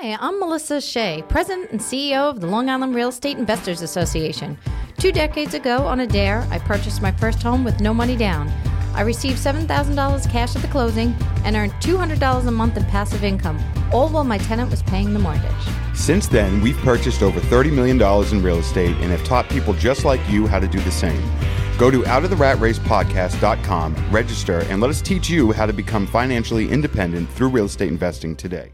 Hi, I'm Melissa Shea, President and CEO of the Long Island Real Estate Investors Association. Two decades ago, on a dare, I purchased my first home with no money down. I received $7,000 cash at the closing and earned $200 a month in passive income, all while my tenant was paying the mortgage. Since then, we've purchased over $30 million in real estate and have taught people just like you how to do the same. Go to outoftheratracepodcast.com, register, and let us teach you how to become financially independent through real estate investing today.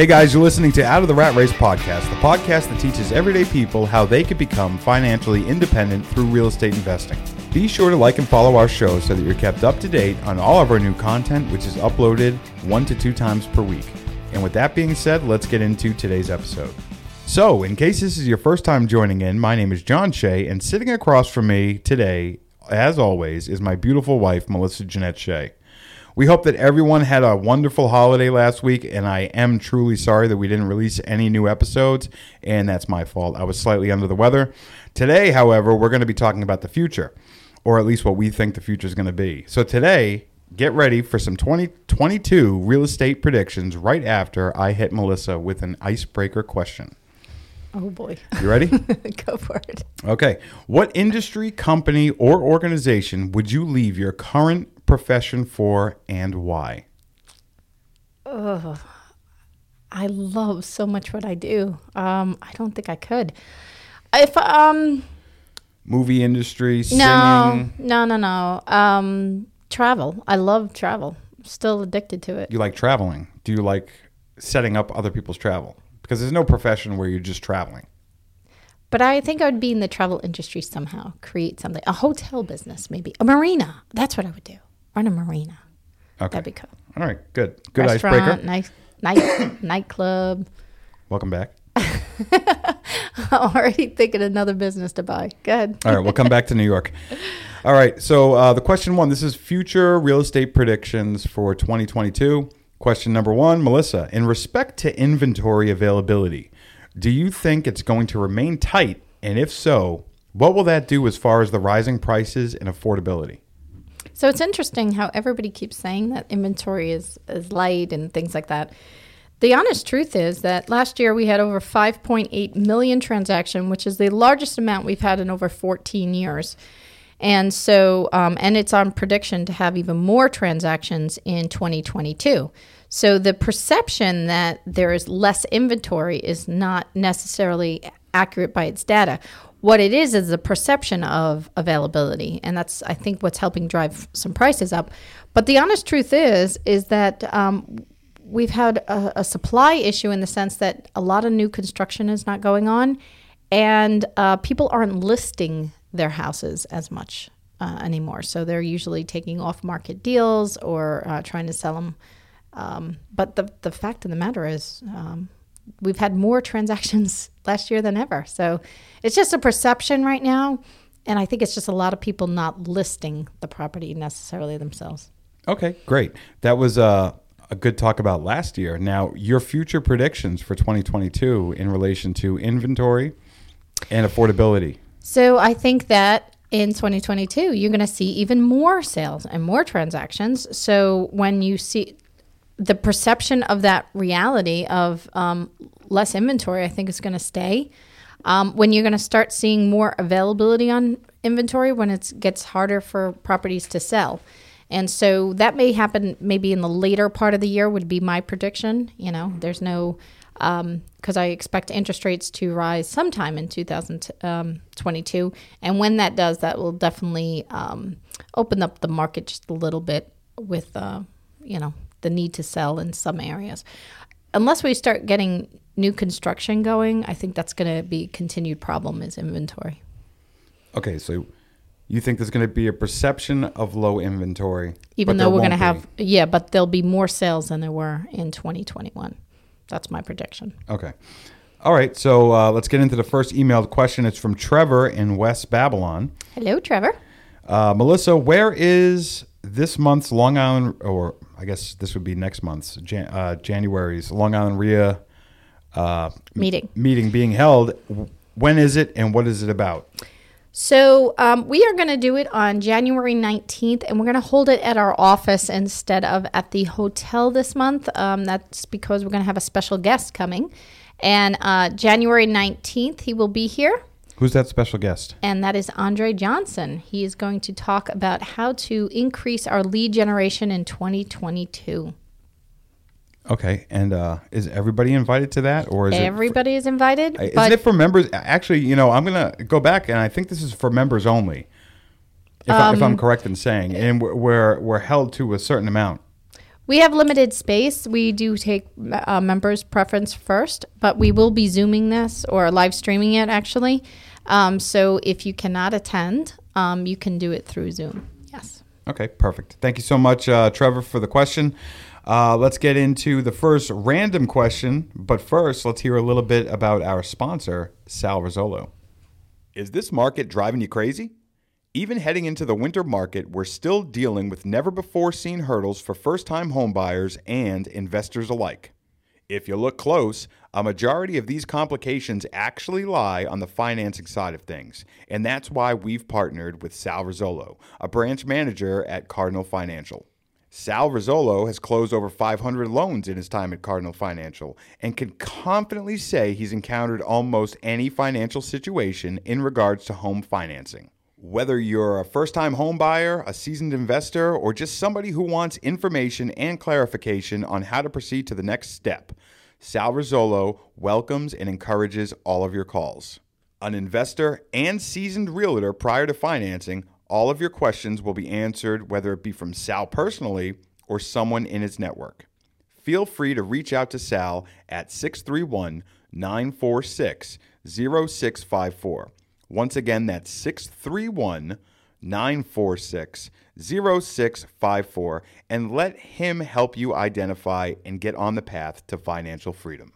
Hey guys, you're listening to Out of the Rat Race podcast, the podcast that teaches everyday people how they can become financially independent through real estate investing. Be sure to like and follow our show so that you're kept up to date on all of our new content, which is uploaded one to two times per week. And with that being said, let's get into today's episode. So, in case this is your first time joining in, my name is John Shea, and sitting across from me today, as always, is my beautiful wife, Melissa Jeanette Shea. We hope that everyone had a wonderful holiday last week, and I am truly sorry that we didn't release any new episodes, and that's my fault. I was slightly under the weather. Today, however, we're going to be talking about the future, or at least what we think the future is going to be. So today, get ready for some 2022 real estate predictions right after I hit Melissa with an icebreaker question. Oh boy. You ready? Go for it. Okay. What industry, company, or organization would you leave your current profession for and why? Ugh. I love so much what I do. Um, I don't think I could. If um Movie industry, singing. no no no no um travel. I love travel. I'm Still addicted to it. You like traveling. Do you like setting up other people's travel? Because there's no profession where you're just traveling. But I think I would be in the travel industry somehow. Create something, a hotel business maybe, a marina. That's what I would do. Run a marina. Okay. That'd be cool. All right. Good. Good Restaurant, icebreaker. night night nightclub. Welcome back. I'm already thinking another business to buy. Go ahead. All right, we'll come back to New York. All right, so uh, the question one this is future real estate predictions for 2022. Question number one Melissa, in respect to inventory availability, do you think it's going to remain tight? And if so, what will that do as far as the rising prices and affordability? So it's interesting how everybody keeps saying that inventory is, is light and things like that. The honest truth is that last year we had over 5.8 million transaction, which is the largest amount we've had in over 14 years. And so, um, and it's on prediction to have even more transactions in 2022. So the perception that there is less inventory is not necessarily accurate by its data. What it is is the perception of availability, and that's I think what's helping drive some prices up. But the honest truth is is that um, we've had a, a, supply issue in the sense that a lot of new construction is not going on, and uh, people aren't listing their houses as much uh, anymore. So they're usually taking off market deals or uh, trying to sell them. Um, but the the fact of the matter is, um, we've had more transactions last year than ever. So it's just a perception right now, and I think it's just a lot of people not listing the property necessarily themselves. Okay, great. That was uh, a good talk about last year. Now, your future predictions for 2022 in relation to inventory and affordability. So I think that in 2022, you're going to see even more sales and more transactions. So when you see the perception of that reality of um, less inventory, I think is going to stay. Um, when you're going to start seeing more availability on inventory, when it gets harder for properties to sell. And so that may happen maybe in the later part of the year, would be my prediction. You know, there's no, because um, I expect interest rates to rise sometime in 2022. And when that does, that will definitely um, open up the market just a little bit with, uh, you know, the need to sell in some areas. Unless we start getting new construction going, I think that's going to be a continued problem is inventory. Okay, so you think there's going to be a perception of low inventory, even though we're going to have yeah, but there'll be more sales than there were in 2021. That's my prediction. Okay. All right, so uh, let's get into the first emailed question. It's from Trevor in West Babylon. Hello, Trevor. Uh, Melissa, where is this month's Long Island, or I guess this would be next month's, Jan- uh, January's Long Island REIA uh, Meeting. meeting being held? When is it and what is it about? So um, we are going to do it on January 19th, and we're going to hold it at our office instead of at the hotel this month. Um, that's because we're going to have a special guest coming. And uh, January 19th, he will be here, Who's that special guest? and that is Andre Johnson. He is going to talk about how to increase our lead generation in 2022. Okay, and uh, is everybody invited to that, or is Everybody is invited, it? For, but is it for members? Actually, you know, I'm gonna go back, and I think this is for members only. If, I, Um, if I'm correct in saying, and we're, we're we're held to a certain amount. We have limited space. We do take uh, members' preference first, but we will be zooming this or live streaming it actually. Um, so if you cannot attend, um, you can do it through Zoom. Yes. Okay, perfect. Thank you so much, uh, Trevor, for the question. Uh, let's get into the first random question, but first, let's hear a little bit about our sponsor, Sal Rizzolo. Is this market driving you crazy? Even heading into the winter market, we're still dealing with never before seen hurdles for first time homebuyers and investors alike. If you look close, a majority of these complications actually lie on the financing side of things, and that's why we've partnered with Sal Rizzolo, a branch manager at Cardinal Financial. Sal Rizzolo has closed over 500 loans in his time at Cardinal Financial and can confidently say he's encountered almost any financial situation in regards to home financing. Whether you're a first time home buyer, a seasoned investor, or just somebody who wants information and clarification on how to proceed to the next step, Sal Rizzolo welcomes and encourages all of your calls. An investor and seasoned realtor prior to financing, all of your questions will be answered, whether it be from Sal personally or someone in his network. Feel free to reach out to Sal at 631 946 0654. Once again, that's 631 946 0654, and let him help you identify and get on the path to financial freedom.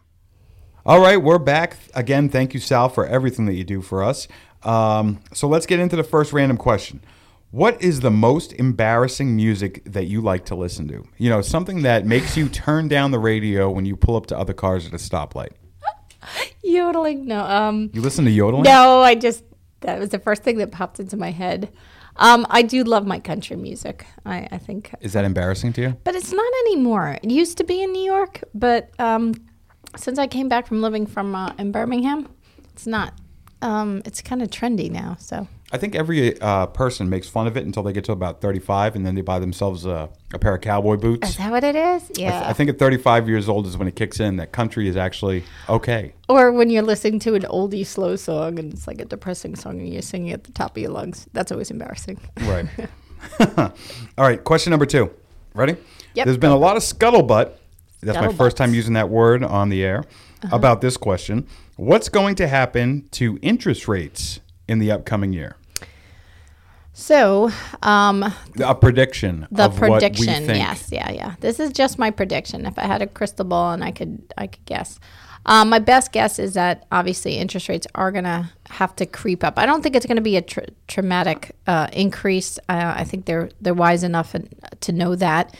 All right, we're back again. Thank you, Sal, for everything that you do for us. Um, so let's get into the first random question. What is the most embarrassing music that you like to listen to? You know, something that makes you turn down the radio when you pull up to other cars at a stoplight. Yodeling? No. Um, You listen to yodeling? no, I just, that was the first thing that popped into my head. Um, I do love my country music. I, I think Is that embarrassing to you? But it's not anymore. It used to be in New York, but um, since I came back from living from uh, in Birmingham, it's not. Um, it's kind of trendy now. So I think every uh, person makes fun of it until they get to about 35 and then they buy themselves a, a pair of cowboy boots. is that what it is? I, th- Yeah. I think at 35 years old is when it kicks in that country is actually okay. or when you're listening to an oldie slow song and it's like a depressing song and you're singing at the top of your lungs. That's always embarrassing. Right. All right, question number two. Ready? Yep. There's been a lot of scuttlebutt. That's my first time using that word on the air about this question. What's going to happen to interest rates in the upcoming year? So um, A prediction. the of what we prediction think. yes yeah yeah this is just my prediction if i had a crystal ball and i could i could guess um, my best guess is that obviously interest rates are going to have to creep up i don't think it's going to be a tr- traumatic uh, increase uh, i think they're they're wise enough to know that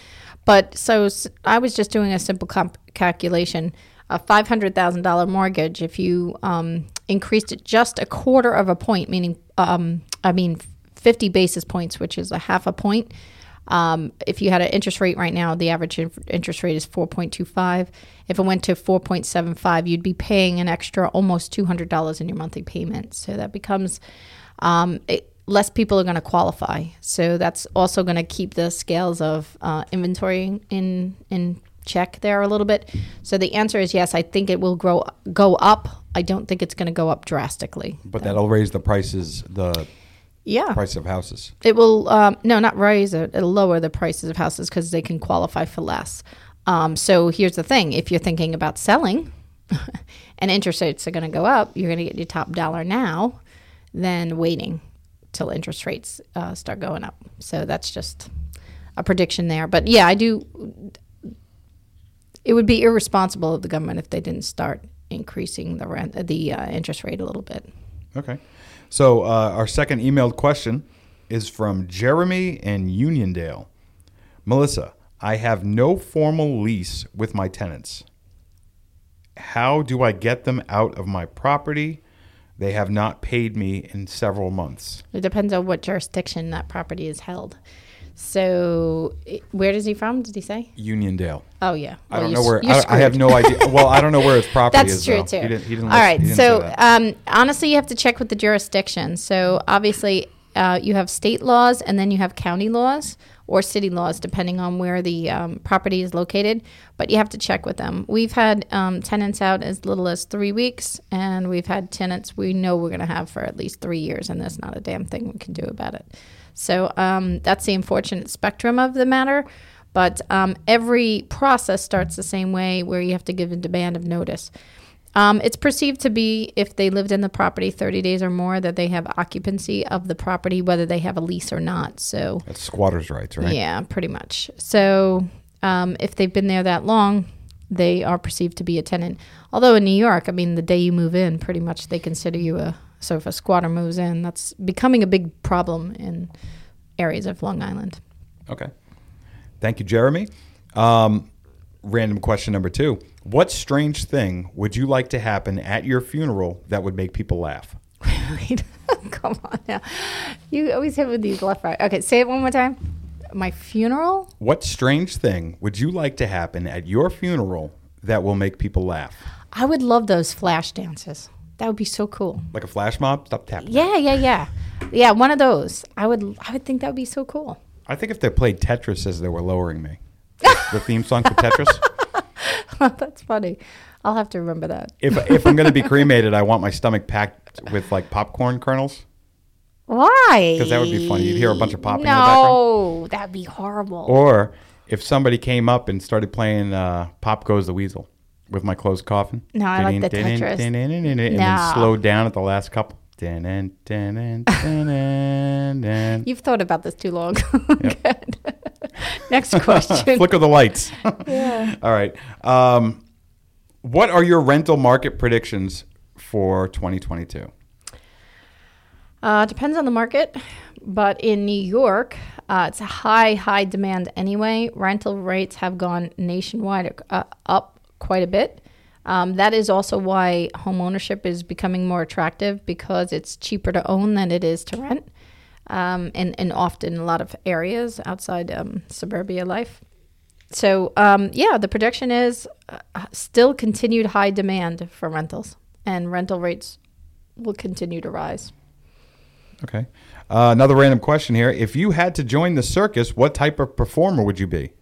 but so s- i was just doing a simple comp- calculation a $500000 mortgage if you um, increased it just a quarter of a point meaning um, i mean 50 basis points which is a half a point um, if you had an interest rate right now, the average in- interest rate is 4.25. If it went to 4.75, you'd be paying an extra almost $200 in your monthly payment. So that becomes um, it, less people are going to qualify. So that's also going to keep the scales of uh, inventory in in check there a little bit. So the answer is yes. I think it will grow go up. I don't think it's going to go up drastically. But that'll raise the prices, the Yeah. price of houses. It will um, no, not raise it. It'll lower the prices of houses because they can qualify for less. Um, so here's the thing: if you're thinking about selling, and interest rates are going to go up, you're going to get your top dollar now, than waiting till interest rates uh, start going up. So that's just a prediction there. But yeah, I do. It would be irresponsible of the government if they didn't start increasing the rent, the uh, interest rate a little bit. Okay. So uh, our second emailed question is from Jeremy in Uniondale. Melissa, I have no formal lease with my tenants. How do I get them out of my property? They have not paid me in several months. It depends on what jurisdiction that property is held. So, i- where is he from? Did he say? Uniondale. Oh yeah. I don't you know where. you're I, I have no idea. Well, I don't know where his property That's is. true though. too. He didn't. He didn't All list- right. he didn't So um, honestly, you have to check with the jurisdiction. So obviously, uh, you have state laws, and then you have county laws or city laws, depending on where the um, property is located. But you have to check with them. We've had um, tenants out as little as three weeks, and we've had tenants we know we're going to have for at least three years, and there's not a damn thing we can do about it. So um, that's the unfortunate spectrum of the matter. But um, every process starts the same way, where you have to give a demand of notice. Um, it's perceived to be if they lived in the property 30 days or more that they have occupancy of the property, whether they have a lease or not. So, That's squatters' rights, right? yeah, pretty much. So, um, if they've been there that long, they are perceived to be a tenant. Although in New York, I mean, the day you move in, pretty much they consider you a. So if a squatter moves in, that's becoming a big problem in areas of Long Island. Okay. Thank you, Jeremy. Um, random question number two: What strange thing would you like to happen at your funeral that would make people laugh? Come on now. You always hit with these left right. Okay, say it one more time. My funeral? What strange thing would you like to happen at your funeral that will make people laugh? I would love those flash dances. That would be so cool. Like a flash mob? Stop tapping. Yeah, yeah, yeah. Yeah, one of those. I would I would think that would be so cool. I think if they played Tetris as they were lowering me, the theme song for Tetris. That's funny. I'll have to remember that. If if I'm going to be cremated, I want my stomach packed with like popcorn kernels. Why? Because that would be funny. You'd hear a bunch of popping in the. No, that'd be horrible. Or if somebody came up and started playing uh, "Pop Goes the Weasel" with my closed coffin. No, I like the Tetris. And then slowed down at the last couple. You've thought about this too long. Good. Next question. Flicker the lights. yeah. All right. Um, what are your rental market predictions for 2022? Uh, depends on the market, but in New York, uh, it's a high, high demand anyway. Rental rates have gone nationwide uh, up quite a bit. Um, that is also why home ownership is becoming more attractive because it's cheaper to own than it is to rent, um, and, and often a lot of areas outside um, suburbia life. So, um, yeah, the projection is uh, still continued high demand for rentals, and rental rates will continue to rise. Okay. Uh, another random question here. If you had to join the circus, what type of performer would you be?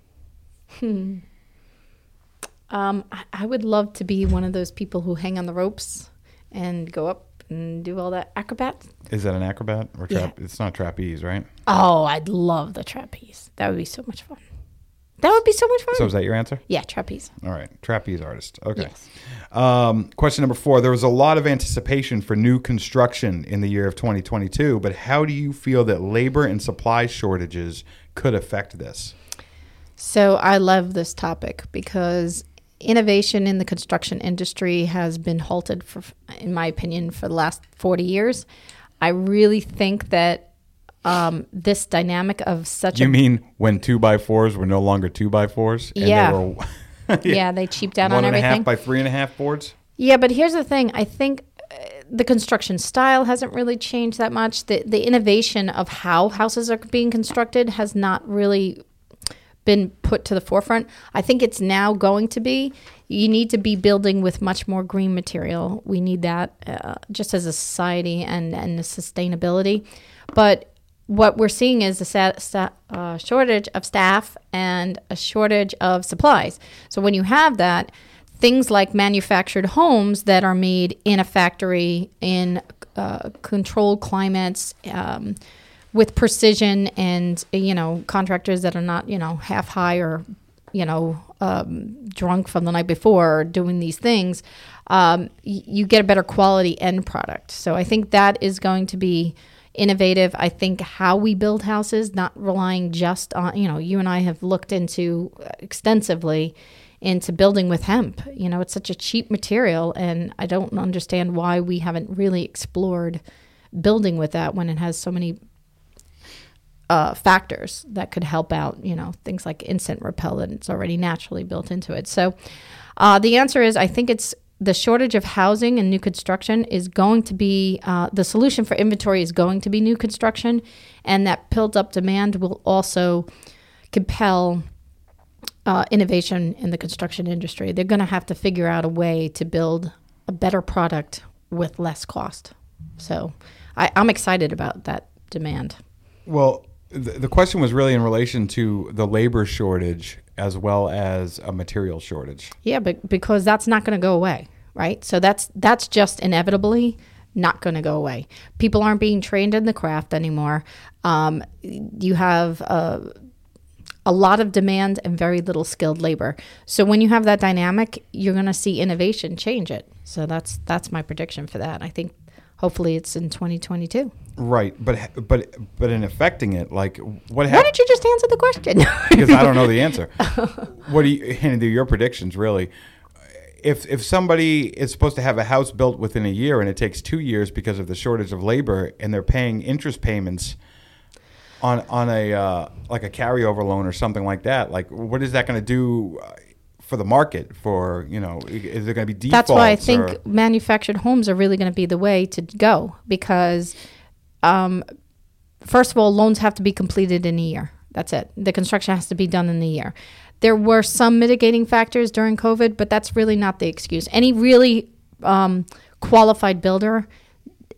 Um, I, I would love to be one of those people who hang on the ropes and go up and do all that acrobat. Is that an acrobat or Yeah. trap? It's not trapeze, right? Oh, I'd love the trapeze. That would be so much fun. That would be so much fun. So is that your answer? yeah, trapeze. All right, trapeze artist. Okay. Yes. Um, question number four. There was a lot of anticipation for new construction in the year of 2022, but how do you feel that labor and supply shortages could affect this? So I love this topic because innovation in the construction industry has been halted for, in my opinion, for the last 40 years. I really think that um, this dynamic of such You a mean when two by fours were no longer two by fours? and they Yeah. were yeah, they cheaped out one on and a half by three and a half boards? Yeah, but here's the thing. I think uh, the construction style hasn't really changed that much. The the innovation of how houses are being constructed has not really been put to the forefront. I think it's now going to be. You need to be building with much more green material. We need that uh, just as a society and and the sustainability. But what we're seeing is a sa- uh, shortage of staff and a shortage of supplies. So when you have that, things like manufactured homes that are made in a factory in uh, controlled climates um, with precision and you know contractors that are not you know half high or you know um, drunk from the night before doing these things um, y- you get a better quality end product so i think that is going to be innovative i think how we build houses not relying just on you know you and i have looked into extensively into building with hemp. You know, it's such a cheap material, and I don't understand why we haven't really explored building with that when it has so many uh, factors that could help out. You know, things like insect. It's already naturally built into it. So, uh, the answer is I think it's the shortage of housing and new construction is going to be uh, the solution for inventory is going to be new construction, and that built up demand will also compel uh, innovation in the construction industry. They're going to have to figure out a way to build a better product with less cost. So I, I'm excited about that demand. Well, the, question was really in relation to the labor shortage as well as a material shortage. Yeah, but because that's not going to go away, right? So that's that's just inevitably not going to go away. People aren't being trained in the craft anymore. Um, you have a, a lot of demand and very little skilled labor. So when you have that dynamic, you're going to see innovation change it. So that's that's my prediction for that. I think hopefully it's in 2022. Right, but but but in affecting it, like what? Why did you just answer the question? because I don't know the answer. what do you? And do your predictions really. If if somebody is supposed to have a house built within a year and it takes two years because of the shortage of labor, and they're paying interest payments on on a uh, like a carryover loan or something like that, like what is that going to do? For the market for you know is there going to be defaults that's why i think or? manufactured homes are really going to be the way to go because um, first of all loans have to be completed in a year. That's it. The construction has to be done in a year. There were some mitigating factors during covid but that's really not the excuse. Any really um, qualified builder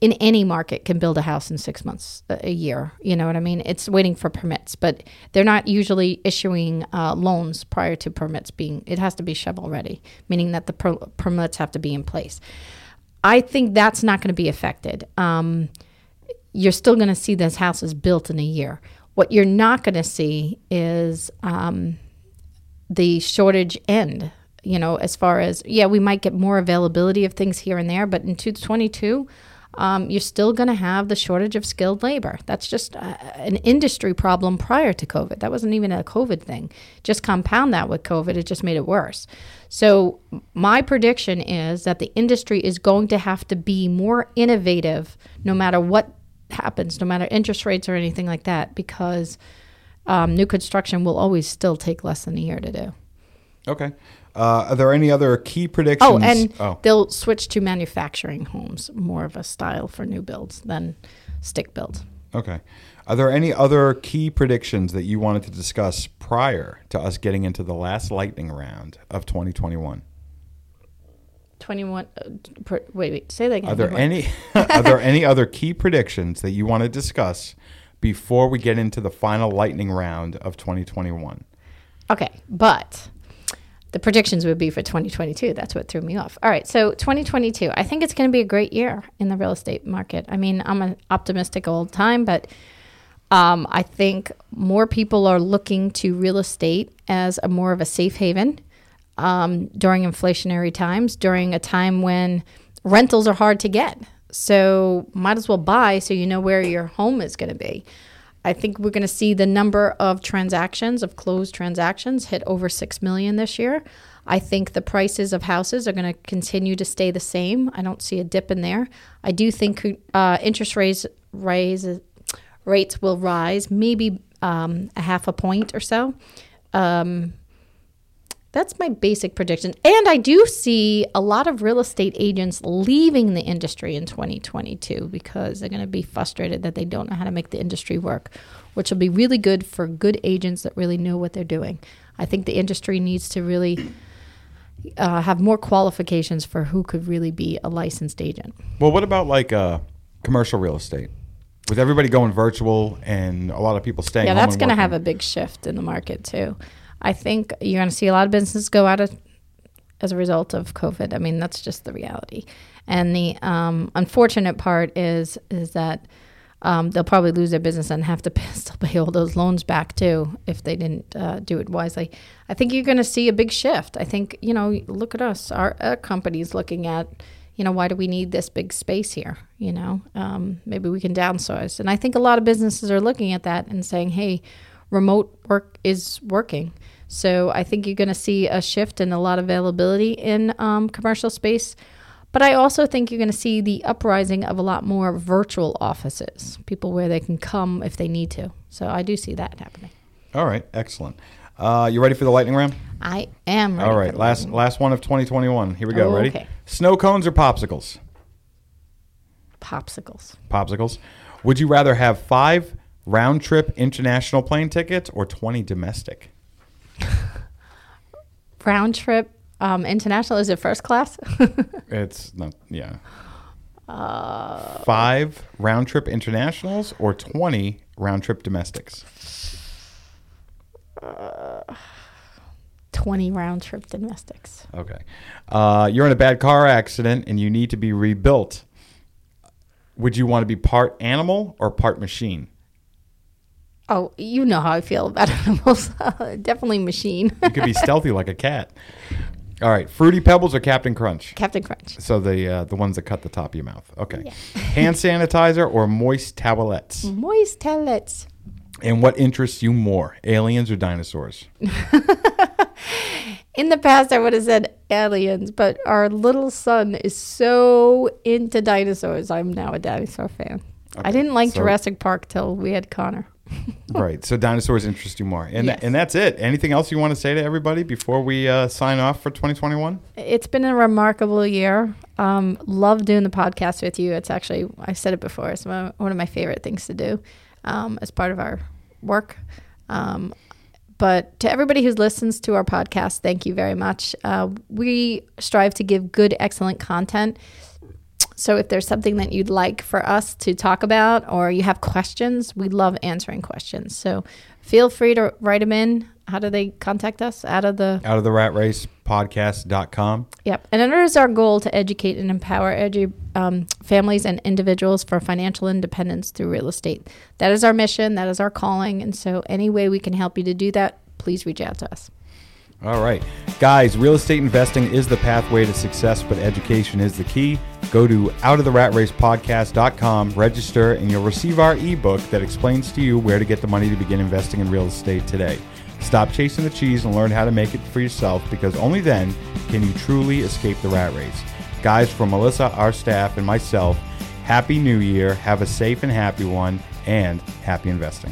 in any market can build a house in six months a year. You know what I mean? It's waiting for permits, but they're not usually issuing uh, loans prior to permits being. It has to be shovel ready, meaning that the per- permits have to be in place. I think that's not going to be affected. Um, you're still going to see those houses built in a year. What you're not going to see is um, the shortage end. You know, as far as yeah, we might get more availability of things here and there, but in 2022 um, you're still going to have the shortage of skilled labor. That's just uh, an industry problem prior to COVID. That wasn't even a COVID thing. Just compound that with COVID, it just made it worse. So, my prediction is that the industry is going to have to be more innovative no matter what happens, no matter interest rates or anything like that, because um, new construction will always still take less than a year to do. Okay. Uh, are there any other key predictions? Oh, and oh. they'll switch to manufacturing homes, more of a style for new builds than stick built. Okay. Are there any other key predictions that you wanted to discuss prior to us getting into the last lightning round of 2021? 21 uh, per, wait wait say that again are there any are there any other key predictions that you want to discuss before we get into the final lightning round of 2021 okay but the predictions would be for 2022. That's what threw me off. All right, so 2022, I think it's going to be a great year in the real estate market. I mean, I'm an optimistic old time, but um, I think more people are looking to real estate as a more of a safe haven um, during inflationary times, during a time when rentals are hard to get. So might as well buy so you know where your home is going to be. I think we're going to see the number of transactions, of closed transactions, hit over 6 million this year. I think the prices of houses are going to continue to stay the same. I don't see a dip in there. I do think uh, interest rates raise, rates will rise, maybe um, a half a point or so. Um, that's my basic prediction. And I do see a lot of real estate agents leaving the industry in 2022 because they're going to be frustrated that they don't know how to make the industry work, which will be really good for good agents that really know what they're doing. I think the industry needs to really uh, have more qualifications for who could really be a licensed agent. Well, what about like uh, commercial real estate? With everybody going virtual and a lot of people staying, yeah, that's going to have a big shift in the market too. I think you're going to see a lot of businesses go out of, as a result of COVID. I mean, that's just the reality. And the um, unfortunate part is is that um, they'll probably lose their business and have to still pay all those loans back too if they didn't uh, do it wisely. I think you're going to see a big shift. I think you know, look at us. Our, our company's looking at you know, why do we need this big space here? You know, um, maybe we can downsize. And I think a lot of businesses are looking at that and saying, hey, remote work is working. So I think you're going to see a shift in a lot of availability in um, commercial space. But I also think you're going to see the uprising of a lot more virtual offices, people where they can come if they need to. So I do see that happening. All right, excellent. Uh, you ready for the lightning round? I am. Ready All for the last last one of 2021. Here we go. Oh, Ready? okay. Snow cones or popsicles? popsicles. Popsicles. Would you rather have five round trip international plane tickets or 20 domestic? Round trip um, international. Is it first class? It's not. Yeah. Uh, five round trip internationals or 20 round trip domestics? Twenty round trip domestics. Okay. Uh, you're in a bad car accident and you need to be rebuilt. Would you want to be part animal or part machine? Oh, you know how I feel about animals. Definitely machine. You could be stealthy like a cat. All right. Fruity Pebbles or Captain Crunch? Captain Crunch. So the uh, the ones that cut the top of your mouth. Okay. Hand sanitizer or moist towelettes? Moist tellets. And what interests you more, aliens or dinosaurs? In the past, I would have said aliens, but our little son is so into dinosaurs. I'm now a dinosaur fan. I didn't like so- Jurassic Park till we had Connor. right. So dinosaurs interest you more. And Yes. and that's it. Anything else you want to say to everybody before we uh, sign off for 2021? It's been a remarkable year. Um, love doing the podcast with you. It's actually, I said it before, it's one one of my favorite things to do um, as part of our work. Um, but to everybody who listens to our podcast, thank you very much. Uh, we strive to give good, excellent content. So if there's something that you'd like for us to talk about or you have questions, we love answering questions. So feel free to write them in. How do they contact us? Out of the Out of the rat race podcast.com. Yep. And it is our goal to educate and empower edu- um, families and individuals for financial independence through real estate. That is our mission. That is our calling. And so, any way we can help you to do that, please reach out to us. All right. Guys, real estate investing is the pathway to success, but education is the key. Go to outoftheratracepodcast.com, register, and you'll receive our ebook that explains to you where to get the money to begin investing in real estate today. Stop chasing the cheese and learn how to make it for yourself because only then can you truly escape the rat race. Guys, from Melissa, our staff, and myself, Happy New Year. Have a safe and happy one, and happy investing.